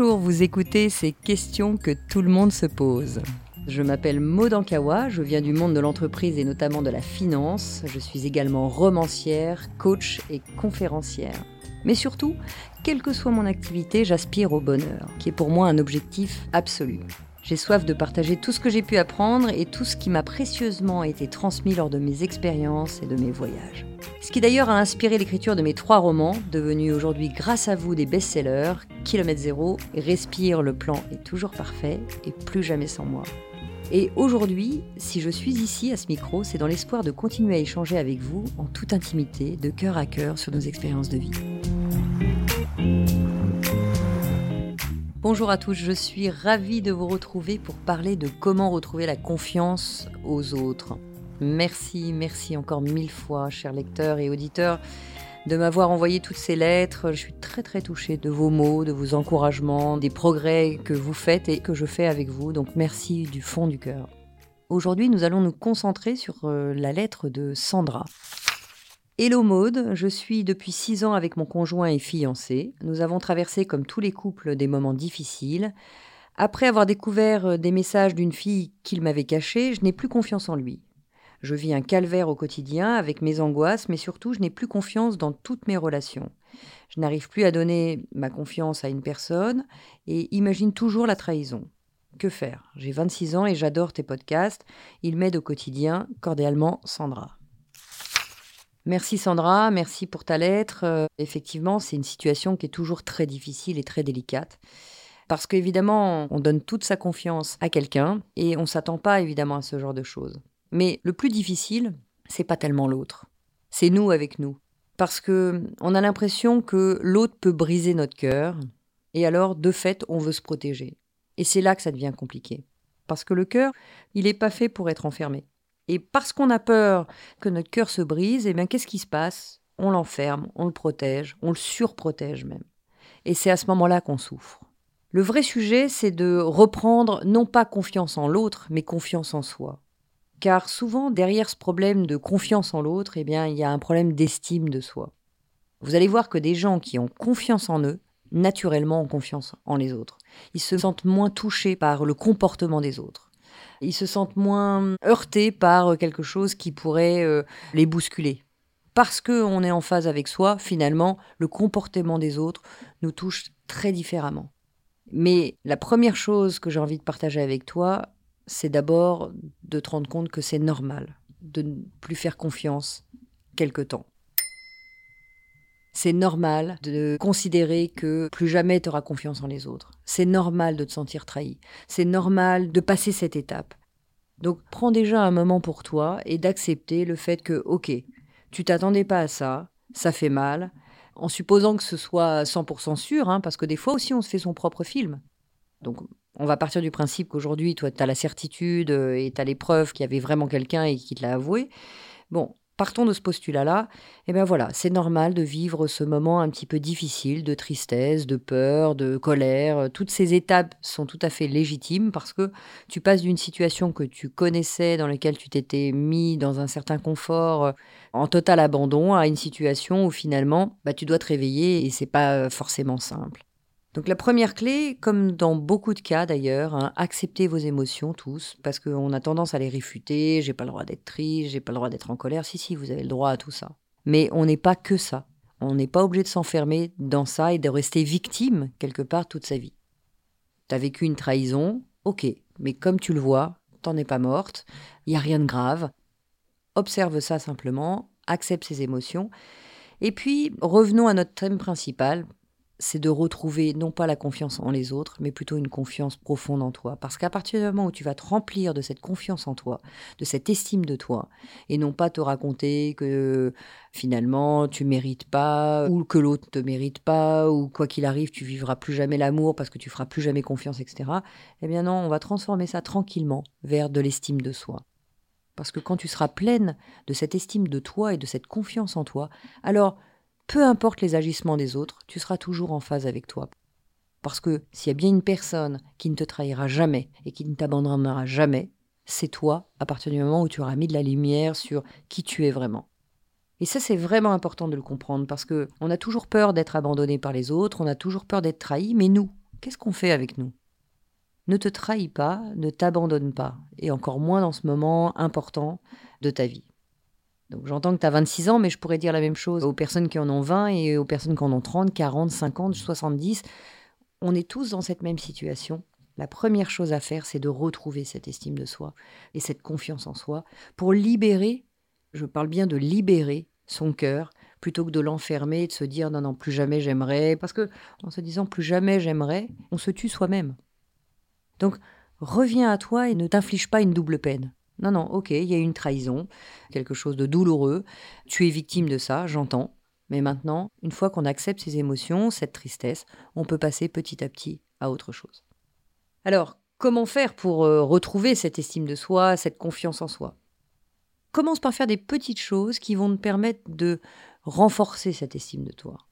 Vous écoutez ces questions que tout le monde se pose. Je m'appelle Maud Ankawa, je viens du monde de l'entreprise et notamment de la finance. Je suis également romancière, coach et conférencière. Mais surtout, quelle que soit mon activité, j'aspire au bonheur, qui est pour moi un objectif absolu. J'ai soif de partager tout ce que j'ai pu apprendre et tout ce qui m'a précieusement été transmis lors de mes expériences et de mes voyages. Ce qui d'ailleurs a inspiré l'écriture de mes trois romans, devenus aujourd'hui grâce à vous des best-sellers, Kilomètre Zéro, Respire, le plan est toujours parfait et plus jamais sans moi. Et aujourd'hui, si je suis ici à ce micro, c'est dans l'espoir de continuer à échanger avec vous en toute intimité, de cœur à cœur sur nos expériences de vie. Bonjour à tous, je suis ravie de vous retrouver pour parler de comment retrouver la confiance aux autres. Merci, merci encore mille fois, chers lecteurs et auditeurs, de m'avoir envoyé toutes ces lettres. Je suis très très touchée de vos mots, de vos encouragements, des progrès que vous faites et que je fais avec vous. Donc merci du fond du cœur. Aujourd'hui, nous allons nous concentrer sur euh, la lettre de Sandra. Hello Maude, je suis depuis six ans avec mon conjoint et fiancé. Nous avons traversé, comme tous les couples, des moments difficiles. Après avoir découvert euh, des messages d'une fille qu'il m'avait cachée, je n'ai plus confiance en lui. Je vis un calvaire au quotidien avec mes angoisses, mais surtout je n'ai plus confiance dans toutes mes relations. Je n'arrive plus à donner ma confiance à une personne et imagine toujours la trahison. Que faire? J'ai 26 ans et j'adore tes podcasts. Ils m'aident au quotidien. Cordialement, Sandra. Merci Sandra, merci pour ta lettre. Euh, effectivement, c'est une situation qui est toujours très difficile et très délicate. Parce qu'évidemment, on donne toute sa confiance à quelqu'un et on ne s'attend pas évidemment à ce genre de choses. Mais le plus difficile, c'est pas tellement l'autre. C'est nous avec nous. Parce que on a l'impression que l'autre peut briser notre cœur, et alors, de fait, on veut se protéger. Et c'est là que ça devient compliqué. Parce que le cœur, il n'est pas fait pour être enfermé. Et parce qu'on a peur que notre cœur se brise, eh bien, qu'est-ce qui se passe? On l'enferme, on le protège, on le surprotège même. Et c'est à ce moment-là qu'on souffre. Le vrai sujet, c'est de reprendre non pas confiance en l'autre, mais confiance en soi. Car souvent, derrière ce problème de confiance en l'autre, eh il y a un problème d'estime de soi. Vous allez voir que des gens qui ont confiance en eux, naturellement ont confiance en les autres. Ils se sentent moins touchés par le comportement des autres. Ils se sentent moins heurtés par quelque chose qui pourrait euh, les bousculer. Parce qu'on est en phase avec soi, finalement, le comportement des autres nous touche très différemment. Mais la première chose que j'ai envie de partager avec toi, c'est d'abord de te rendre compte que c'est normal de ne plus faire confiance quelque temps. C'est normal de considérer que plus jamais tu auras confiance en les autres. C'est normal de te sentir trahi. C'est normal de passer cette étape. Donc prends déjà un moment pour toi et d'accepter le fait que, ok, tu t'attendais pas à ça, ça fait mal, en supposant que ce soit 100% sûr, hein, parce que des fois aussi on se fait son propre film. Donc on va partir du principe qu'aujourd'hui, toi, tu as la certitude euh, et tu as les preuves qu'il y avait vraiment quelqu'un et qu'il te l'a avoué. Bon, partons de ce postulat-là. Et eh bien voilà, c'est normal de vivre ce moment un petit peu difficile de tristesse, de peur, de colère. Toutes ces étapes sont tout à fait légitimes parce que tu passes d'une situation que tu connaissais, dans laquelle tu t'étais mis dans un certain confort, euh, en total abandon, à une situation où finalement, bah, tu dois te réveiller et c'est pas euh, forcément simple. Donc la première clé, comme dans beaucoup de cas d'ailleurs, hein, acceptez vos émotions tous, parce qu'on a tendance à les réfuter, j'ai pas le droit d'être triste, j'ai pas le droit d'être en colère, si si, vous avez le droit à tout ça. Mais on n'est pas que ça. On n'est pas obligé de s'enfermer dans ça et de rester victime quelque part toute sa vie. T'as vécu une trahison, ok, mais comme tu le vois, t'en es pas morte, il y a rien de grave. Observe ça simplement, accepte ses émotions. Et puis, revenons à notre thème principal, c'est de retrouver non pas la confiance en les autres, mais plutôt une confiance profonde en toi. Parce qu'à partir du moment où tu vas te remplir de cette confiance en toi, de cette estime de toi, et non pas te raconter que finalement tu mérites pas, ou que l'autre te mérite pas, ou quoi qu'il arrive, tu vivras plus jamais l'amour parce que tu feras plus jamais confiance, etc. Eh bien non, on va transformer ça tranquillement vers de l'estime de soi. Parce que quand tu seras pleine de cette estime de toi et de cette confiance en toi, alors peu importe les agissements des autres, tu seras toujours en phase avec toi. Parce que s'il y a bien une personne qui ne te trahira jamais et qui ne t'abandonnera jamais, c'est toi à partir du moment où tu auras mis de la lumière sur qui tu es vraiment. Et ça, c'est vraiment important de le comprendre parce que on a toujours peur d'être abandonné par les autres, on a toujours peur d'être trahi, mais nous, qu'est-ce qu'on fait avec nous? Ne te trahis pas, ne t'abandonne pas, et encore moins dans ce moment important de ta vie. Donc j'entends que tu as 26 ans, mais je pourrais dire la même chose aux personnes qui en ont 20 et aux personnes qui en ont 30, 40, 50, 70. On est tous dans cette même situation. La première chose à faire, c'est de retrouver cette estime de soi et cette confiance en soi pour libérer, je parle bien de libérer son cœur plutôt que de l'enfermer et de se dire non, non, plus jamais j'aimerais. Parce que en se disant plus jamais j'aimerais, on se tue soi-même. Donc reviens à toi et ne t'inflige pas une double peine. Non, non, ok, il y a une trahison, quelque chose de douloureux, tu es victime de ça, j'entends. Mais maintenant, une fois qu'on accepte ces émotions, cette tristesse, on peut passer petit à petit à autre chose. Alors, comment faire pour euh, retrouver cette estime de soi, cette confiance en soi? Commence par faire des petites choses qui vont te permettre de renforcer cette estime de toi.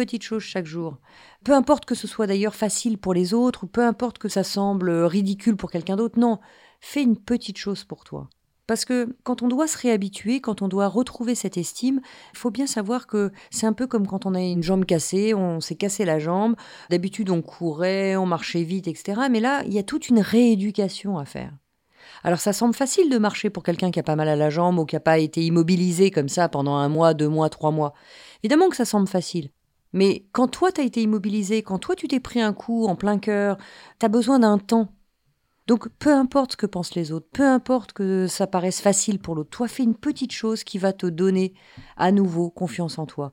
Une petite chose chaque jour. Peu importe que ce soit d'ailleurs facile pour les autres, ou peu importe que ça semble ridicule pour quelqu'un d'autre, non, fais une petite chose pour toi. Parce que quand on doit se réhabituer, quand on doit retrouver cette estime, il faut bien savoir que c'est un peu comme quand on a une jambe cassée, on s'est cassé la jambe, d'habitude on courait, on marchait vite, etc. Mais là, il y a toute une rééducation à faire. Alors ça semble facile de marcher pour quelqu'un qui a pas mal à la jambe ou qui n'a pas été immobilisé comme ça pendant un mois, deux mois, trois mois. Évidemment que ça semble facile. Mais quand toi t'as été immobilisé, quand toi tu t'es pris un coup en plein cœur, t'as besoin d'un temps. Donc peu importe ce que pensent les autres, peu importe que ça paraisse facile pour l'autre, toi fais une petite chose qui va te donner à nouveau confiance en toi.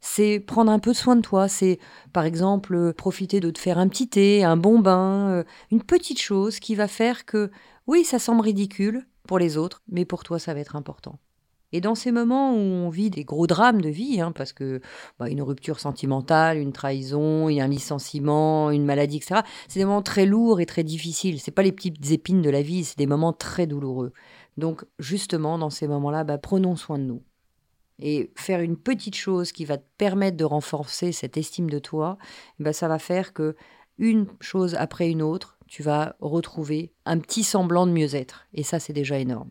C'est prendre un peu soin de toi, c'est par exemple profiter de te faire un petit thé, un bon bain, euh, une petite chose qui va faire que oui, ça semble ridicule pour les autres, mais pour toi, ça va être important. Et dans ces moments où on vit des gros drames de vie, hein, parce que bah, une rupture sentimentale, une trahison, un licenciement, une maladie, etc., c'est des moments très lourds et très difficiles. C'est pas les petites épines de la vie, c'est des moments très douloureux. Donc justement, dans ces moments-là, bah, prenons soin de nous. Et faire une petite chose qui va te permettre de renforcer cette estime de toi, bah, ça va faire que une chose après une autre, tu vas retrouver un petit semblant de mieux-être. Et ça, c'est déjà énorme.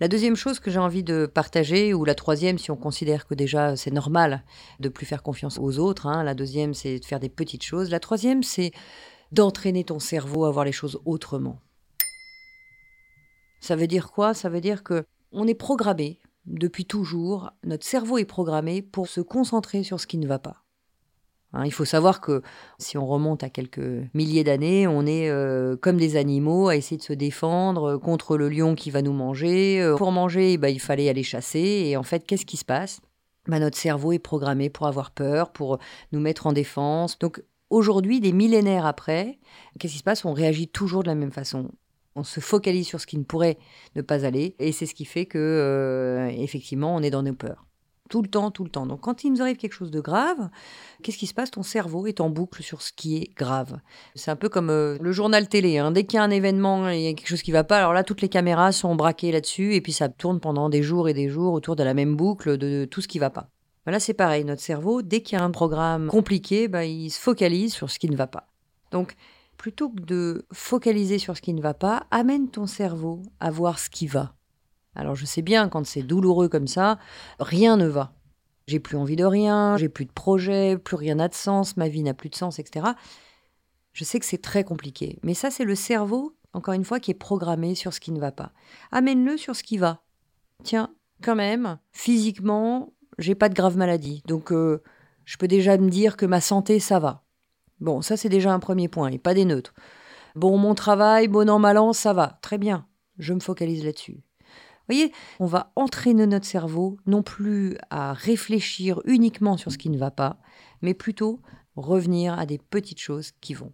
La deuxième chose que j'ai envie de partager, ou la troisième, si on considère que déjà c'est normal de plus faire confiance aux autres, hein, la deuxième, c'est de faire des petites choses. La troisième, c'est d'entraîner ton cerveau à voir les choses autrement. Ça veut dire quoi? Ça veut dire que on est programmé depuis toujours, notre cerveau est programmé pour se concentrer sur ce qui ne va pas. Hein, il faut savoir que si on remonte à quelques milliers d'années, on est euh, comme des animaux à essayer de se défendre euh, contre le lion qui va nous manger. Euh, pour manger, bah, il fallait aller chasser. Et en fait, qu'est-ce qui se passe? Bah, Notre cerveau est programmé pour avoir peur, pour nous mettre en défense. Donc aujourd'hui, des millénaires après, qu'est-ce qui se passe? On réagit toujours de la même façon. On se focalise sur ce qui ne pourrait ne pas aller. Et c'est ce qui fait que, effectivement, on est dans nos peurs. Tout le temps, tout le temps. Donc quand il nous arrive quelque chose de grave, qu'est-ce qui se passe? Ton cerveau est en boucle sur ce qui est grave. C'est un peu comme euh, le journal télé. Hein. Dès qu'il y a un événement, il y a quelque chose qui va pas, alors là, toutes les caméras sont braquées là-dessus et puis ça tourne pendant des jours et des jours autour de la même boucle de tout ce qui va pas. Voilà, c'est pareil. Notre cerveau, dès qu'il y a un programme compliqué, bah, il se focalise sur ce qui ne va pas. Donc, plutôt que de focaliser sur ce qui ne va pas, amène ton cerveau à voir ce qui va. Alors je sais bien, quand c'est douloureux comme ça, rien ne va. J'ai plus envie de rien, j'ai plus de projet, plus rien n'a de sens, ma vie n'a plus de sens, etc. Je sais que c'est très compliqué. Mais ça, c'est le cerveau, encore une fois, qui est programmé sur ce qui ne va pas. Amène-le sur ce qui va. Tiens, quand même, physiquement, j'ai pas de grave maladie. Donc, euh, je peux déjà me dire que ma santé, ça va. Bon, ça, c'est déjà un premier point, et pas des neutres. Bon, mon travail, bon an, mal an, ça va. Très bien. Je me focalise là-dessus voyez, on va entraîner notre cerveau non plus à réfléchir uniquement sur ce qui ne va pas, mais plutôt revenir à des petites choses qui vont.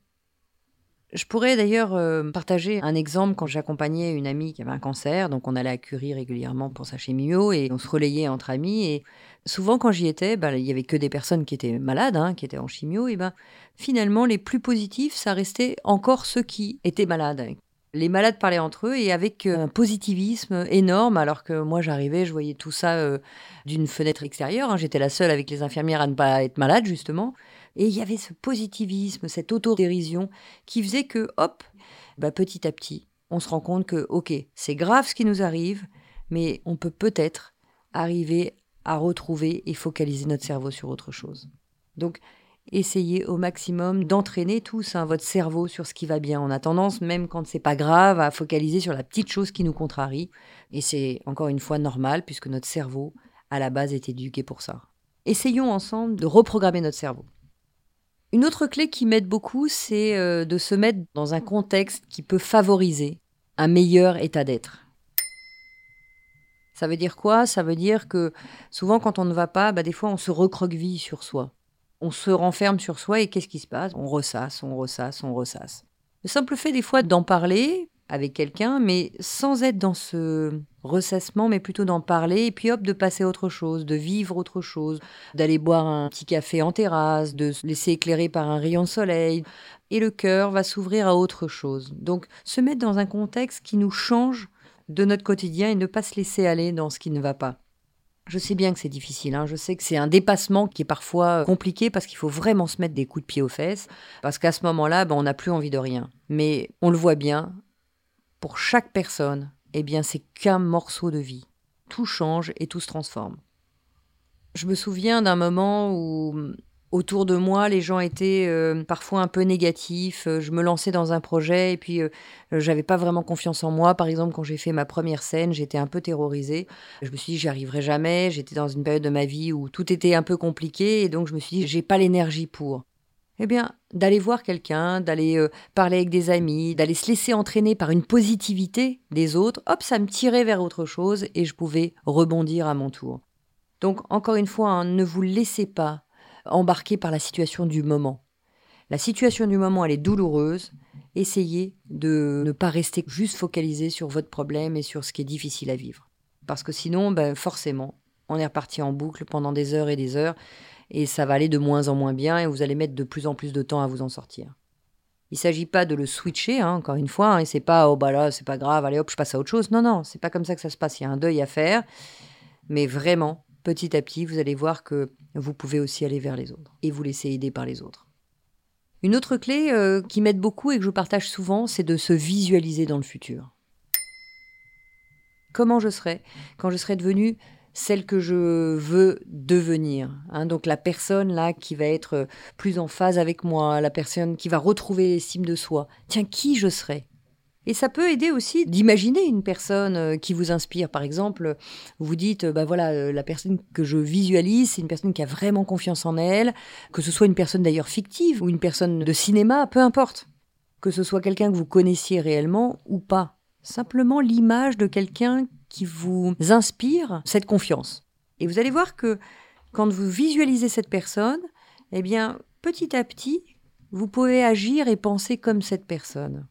Je pourrais d'ailleurs euh, partager un exemple. Quand j'accompagnais une amie qui avait un cancer, donc on allait à Curie régulièrement pour sa chimio et on se relayait entre amis. Et souvent quand j'y étais, ben, il y avait que des personnes qui étaient malades, hein, qui étaient en chimio. Et ben finalement les plus positifs, ça restait encore ceux qui étaient malades, les malades parlaient entre eux et avec euh, un positivisme énorme, alors que moi j'arrivais, je voyais tout ça euh, d'une fenêtre extérieure. Hein. J'étais la seule avec les infirmières à ne pas être malade, justement. Et il y avait ce positivisme, cette autodérision qui faisait que, hop, bah, petit à petit, on se rend compte que, ok, c'est grave ce qui nous arrive, mais on peut peut-être arriver à retrouver et focaliser notre cerveau sur autre chose. Donc, essayez au maximum d'entraîner tous hein, votre cerveau sur ce qui va bien. On a tendance, même quand c'est pas grave, à focaliser sur la petite chose qui nous contrarie. Et c'est encore une fois normal puisque notre cerveau, à la base, est éduqué pour ça. Essayons ensemble de reprogrammer notre cerveau. Une autre clé qui m'aide beaucoup, c'est euh, de se mettre dans un contexte qui peut favoriser un meilleur état d'être. Ça veut dire quoi? Ça veut dire que souvent quand on ne va pas, bah, des fois on se recroqueville sur soi. On se renferme sur soi et qu'est-ce qui se passe? On ressasse, on ressasse, on ressasse. Le simple fait des fois d'en parler avec quelqu'un, mais sans être dans ce ressassement, mais plutôt d'en parler, et puis hop, de passer à autre chose, de vivre autre chose, d'aller boire un petit café en terrasse, de se laisser éclairer par un rayon de soleil, et le cœur va s'ouvrir à autre chose. Donc se mettre dans un contexte qui nous change de notre quotidien et ne pas se laisser aller dans ce qui ne va pas. Je sais bien que c'est difficile, hein. je sais que c'est un dépassement qui est parfois compliqué parce qu'il faut vraiment se mettre des coups de pied aux fesses, parce qu'à ce moment-là, ben, on n'a plus envie de rien. Mais on le voit bien, pour chaque personne, eh bien c'est qu'un morceau de vie. Tout change et tout se transforme. Je me souviens d'un moment où autour de moi, les gens étaient euh, parfois un peu négatifs. Euh, je me lançais dans un projet et puis euh, j'avais pas vraiment confiance en moi. Par exemple, quand j'ai fait ma première scène, j'étais un peu terrorisée. Je me suis dit, j'y arriverai jamais. J'étais dans une période de ma vie où tout était un peu compliqué et donc je me suis dit, j'ai pas l'énergie pour. Eh bien, d'aller voir quelqu'un, d'aller parler avec des amis, d'aller se laisser entraîner par une positivité des autres, hop, ça me tirait vers autre chose et je pouvais rebondir à mon tour. Donc, encore une fois, hein, ne vous laissez pas embarqué par la situation du moment. La situation du moment, elle est douloureuse. Essayez de ne pas rester juste focalisé sur votre problème et sur ce qui est difficile à vivre. Parce que sinon, ben, forcément, on est reparti en boucle pendant des heures et des heures, et ça va aller de moins en moins bien, et vous allez mettre de plus en plus de temps à vous en sortir. Il ne s'agit pas de le switcher, hein, encore une fois, hein, et c'est pas oh bah là, c'est pas grave, allez hop, je passe à autre chose. Non, non, c'est pas comme ça que ça se passe. Il y a un deuil à faire, mais vraiment, petit à petit, vous allez voir que vous pouvez aussi aller vers les autres et vous laisser aider par les autres. Une autre clé euh, qui m'aide beaucoup et que je partage souvent, c'est de se visualiser dans le futur. Comment je serai quand je serai devenue celle que je veux devenir. Hein. donc la personne là qui va être plus en phase avec moi, la personne qui va retrouver l'estime de soi. Tiens, qui je serai? Et ça peut aider aussi d'imaginer une personne euh, qui vous inspire. Par exemple, vous dites, bah voilà, euh, la personne que je visualise, c'est une personne qui a vraiment confiance en elle, que ce soit une personne d'ailleurs fictive ou une personne de cinéma, peu importe. Que ce soit quelqu'un que vous connaissiez réellement ou pas. Simplement l'image de quelqu'un qui vous inspire cette confiance. Et vous allez voir que quand vous visualisez cette personne, eh bien, petit à petit, vous pouvez agir et penser comme cette personne.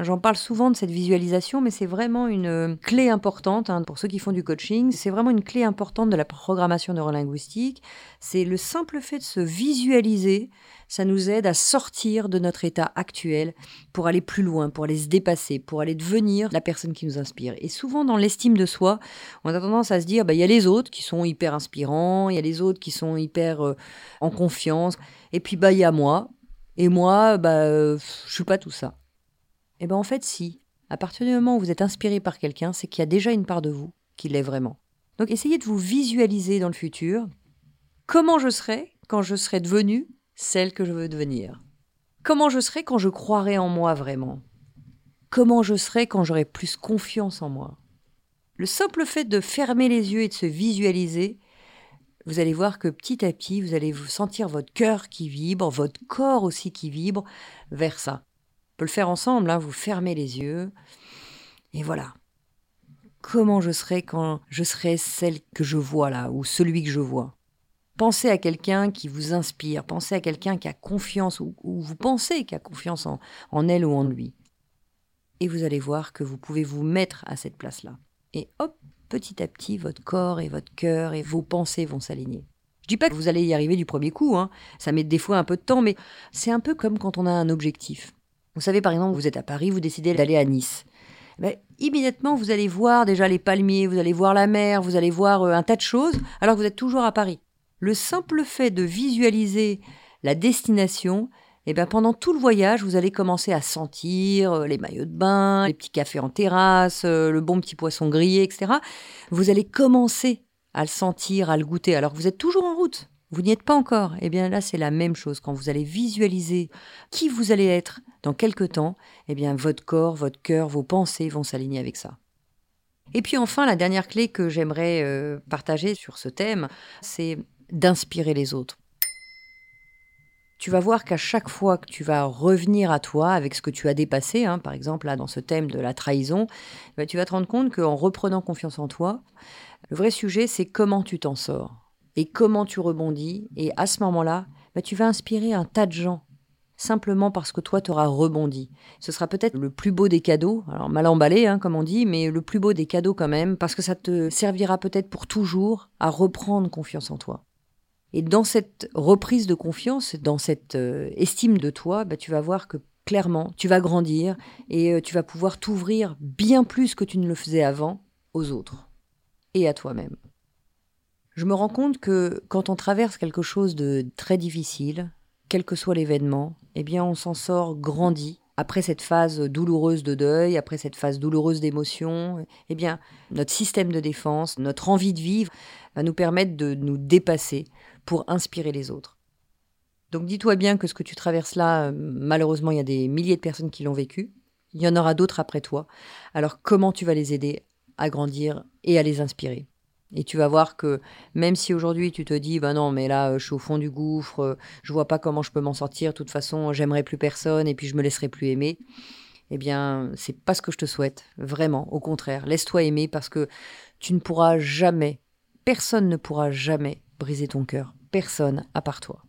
J'en parle souvent de cette visualisation, mais c'est vraiment une euh, clé importante hein, pour ceux qui font du coaching. C'est vraiment une clé importante de la programmation neurolinguistique. C'est le simple fait de se visualiser, ça nous aide à sortir de notre état actuel pour aller plus loin, pour aller se dépasser, pour aller devenir la personne qui nous inspire. Et souvent dans l'estime de soi, on a tendance à se dire, bah, il y a les autres qui sont hyper inspirants, il y a les autres qui sont hyper euh, en confiance, et puis bah il y a moi. Et moi, bah, euh, je suis pas tout ça. Eh bien en fait si. À partir du moment où vous êtes inspiré par quelqu'un, c'est qu'il y a déjà une part de vous qui l'est vraiment. Donc essayez de vous visualiser dans le futur. Comment je serai quand je serai devenue celle que je veux devenir? Comment je serai quand je croirai en moi vraiment? Comment je serai quand j'aurai plus confiance en moi? Le simple fait de fermer les yeux et de se visualiser, vous allez voir que petit à petit, vous allez vous sentir votre cœur qui vibre, votre corps aussi qui vibre vers ça peut le faire ensemble, hein, vous fermez les yeux. Et voilà. Comment je serai quand je serai celle que je vois là, ou celui que je vois? Pensez à quelqu'un qui vous inspire, pensez à quelqu'un qui a confiance, ou, vous pensez qui a confiance en, elle ou en lui. Et vous allez voir que vous pouvez vous mettre à cette place-là. Et hop, petit à petit, votre corps et votre cœur et vos pensées vont s'aligner. Je dis pas que vous allez y arriver du premier coup, hein. ça met des fois un peu de temps, mais c'est un peu comme quand on a un objectif. Vous savez, par exemple, vous êtes à Paris, vous décidez d'aller à Nice. Ben, immédiatement, vous allez voir déjà les palmiers, vous allez voir la mer, vous allez voir euh, un tas de choses, alors que vous êtes toujours à Paris. Le simple fait de visualiser la destination, eh ben, pendant tout le voyage, vous allez commencer à sentir euh, les maillots de bain, les petits cafés en terrasse, euh, le bon petit poisson grillé, etc. Vous allez commencer à le sentir, à le goûter, alors que vous êtes toujours en route. Vous n'y êtes pas encore. Eh bien là, c'est la même chose. Quand vous allez visualiser qui vous allez être dans quelque temps, eh bien votre corps, votre cœur, vos pensées vont s'aligner avec ça. Et puis enfin, la dernière clé que j'aimerais euh, partager sur ce thème, c'est d'inspirer les autres. Tu vas voir qu'à chaque fois que tu vas revenir à toi avec ce que tu as dépassé, hein, par exemple là dans ce thème de la trahison, bah, tu vas te rendre compte qu'en reprenant confiance en toi, le vrai sujet c'est comment tu t'en sors et comment tu rebondis. Et à ce moment-là, bah, tu vas inspirer un tas de gens simplement parce que toi, tu auras rebondi. Ce sera peut-être le plus beau des cadeaux, alors mal emballé, hein, comme on dit, mais le plus beau des cadeaux quand même, parce que ça te servira peut-être pour toujours à reprendre confiance en toi. Et dans cette reprise de confiance, dans cette euh, estime de toi, bah, tu vas voir que clairement, tu vas grandir et euh, tu vas pouvoir t'ouvrir bien plus que tu ne le faisais avant aux autres et à toi-même. Je me rends compte que quand on traverse quelque chose de très difficile, quel que soit l'événement, eh bien on s'en sort grandi. Après cette phase douloureuse de deuil, après cette phase douloureuse d'émotion, eh bien notre système de défense, notre envie de vivre va nous permettre de nous dépasser pour inspirer les autres. Donc dis-toi bien que ce que tu traverses là, euh, malheureusement, il y a des milliers de personnes qui l'ont vécu. Il y en aura d'autres après toi. Alors comment tu vas les aider à grandir et à les inspirer? Et tu vas voir que même si aujourd'hui tu te dis, ben non, mais là, euh, je suis au fond du gouffre, euh, je vois pas comment je peux m'en sortir, de toute façon, j'aimerais plus personne et puis je me laisserai plus aimer. Eh bien, c'est pas ce que je te souhaite, vraiment. Au contraire, laisse-toi aimer parce que tu ne pourras jamais, personne ne pourra jamais briser ton cœur. Personne à part toi.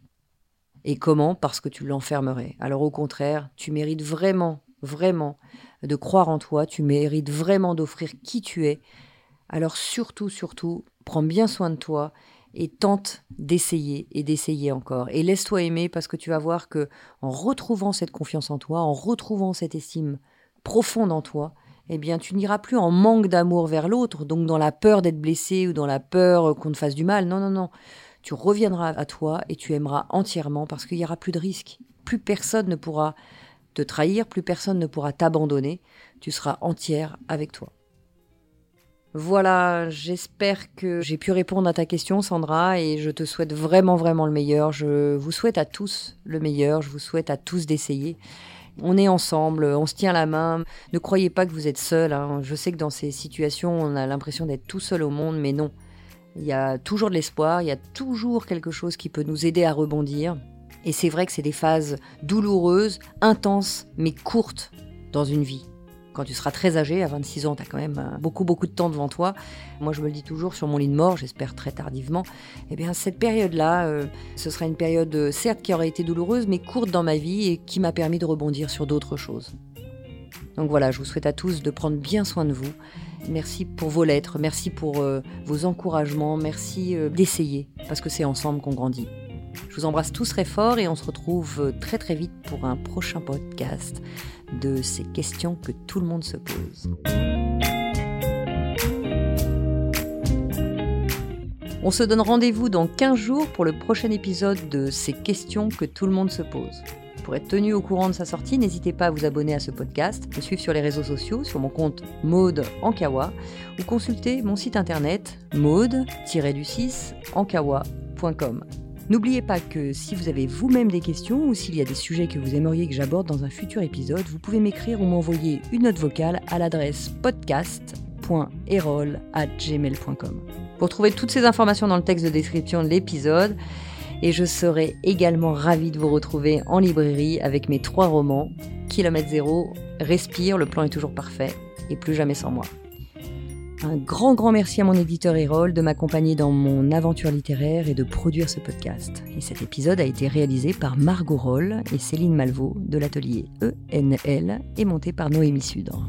Et comment? Parce que tu l'enfermerais. Alors au contraire, tu mérites vraiment, vraiment de croire en toi, tu mérites vraiment d'offrir qui tu es alors surtout, surtout, prends bien soin de toi et tente d'essayer et d'essayer encore. Et laisse-toi aimer parce que tu vas voir que en retrouvant cette confiance en toi, en retrouvant cette estime profonde en toi, eh bien, tu n'iras plus en manque d'amour vers l'autre, donc dans la peur d'être blessé ou dans la peur qu'on te fasse du mal. Non, non, non. Tu reviendras à toi et tu aimeras entièrement parce qu'il n'y aura plus de risque. Plus personne ne pourra te trahir, plus personne ne pourra t'abandonner. Tu seras entière avec toi. Voilà, j'espère que j'ai pu répondre à ta question, Sandra, et je te souhaite vraiment, vraiment le meilleur. Je vous souhaite à tous le meilleur, je vous souhaite à tous d'essayer. On est ensemble, on se tient la main. Ne croyez pas que vous êtes seul. Hein. Je sais que dans ces situations, on a l'impression d'être tout seul au monde, mais non. Il y a toujours de l'espoir, il y a toujours quelque chose qui peut nous aider à rebondir. Et c'est vrai que c'est des phases douloureuses, intenses, mais courtes dans une vie quand tu seras très âgé, à 26 ans, tu as quand même euh, beaucoup, beaucoup de temps devant toi. Moi, je me le dis toujours sur mon lit de mort, j'espère très tardivement. Eh bien, cette période-là, euh, ce sera une période, euh, certes, qui aurait été douloureuse, mais courte dans ma vie et qui m'a permis de rebondir sur d'autres choses. Donc voilà, je vous souhaite à tous de prendre bien soin de vous. Merci pour vos lettres, merci pour vos encouragements, merci d'essayer, parce que c'est ensemble qu'on grandit. Je vous embrasse tous très fort et on se retrouve très très vite pour un prochain podcast de ces questions que tout le monde se pose. On se donne rendez-vous dans 15 jours pour le prochain épisode de ces questions que tout le monde se pose. Pour être tenu au courant de sa sortie, n'hésitez pas à vous abonner à ce podcast, me suivre sur les réseaux sociaux, sur mon compte Maude Ankawa, ou consulter mon site internet maude-du6ankawa.com. N'oubliez pas que si vous avez vous-même des questions ou s'il y a des sujets que vous aimeriez que j'aborde dans un futur épisode, vous pouvez m'écrire ou m'envoyer une note vocale à l'adresse podcast.erol.gmail.com. Pour trouver toutes ces informations dans le texte de description de l'épisode, et je serai également ravie de vous retrouver en librairie avec mes trois romans, Kilomètre Zéro, Respire, le plan est toujours parfait, et Plus jamais sans moi. Un grand, grand merci à mon éditeur Erol de m'accompagner dans mon aventure littéraire et de produire ce podcast. Et cet épisode a été réalisé par Margot Roll et Céline Malvaux de l'atelier ENL et monté par Noémie Sudre.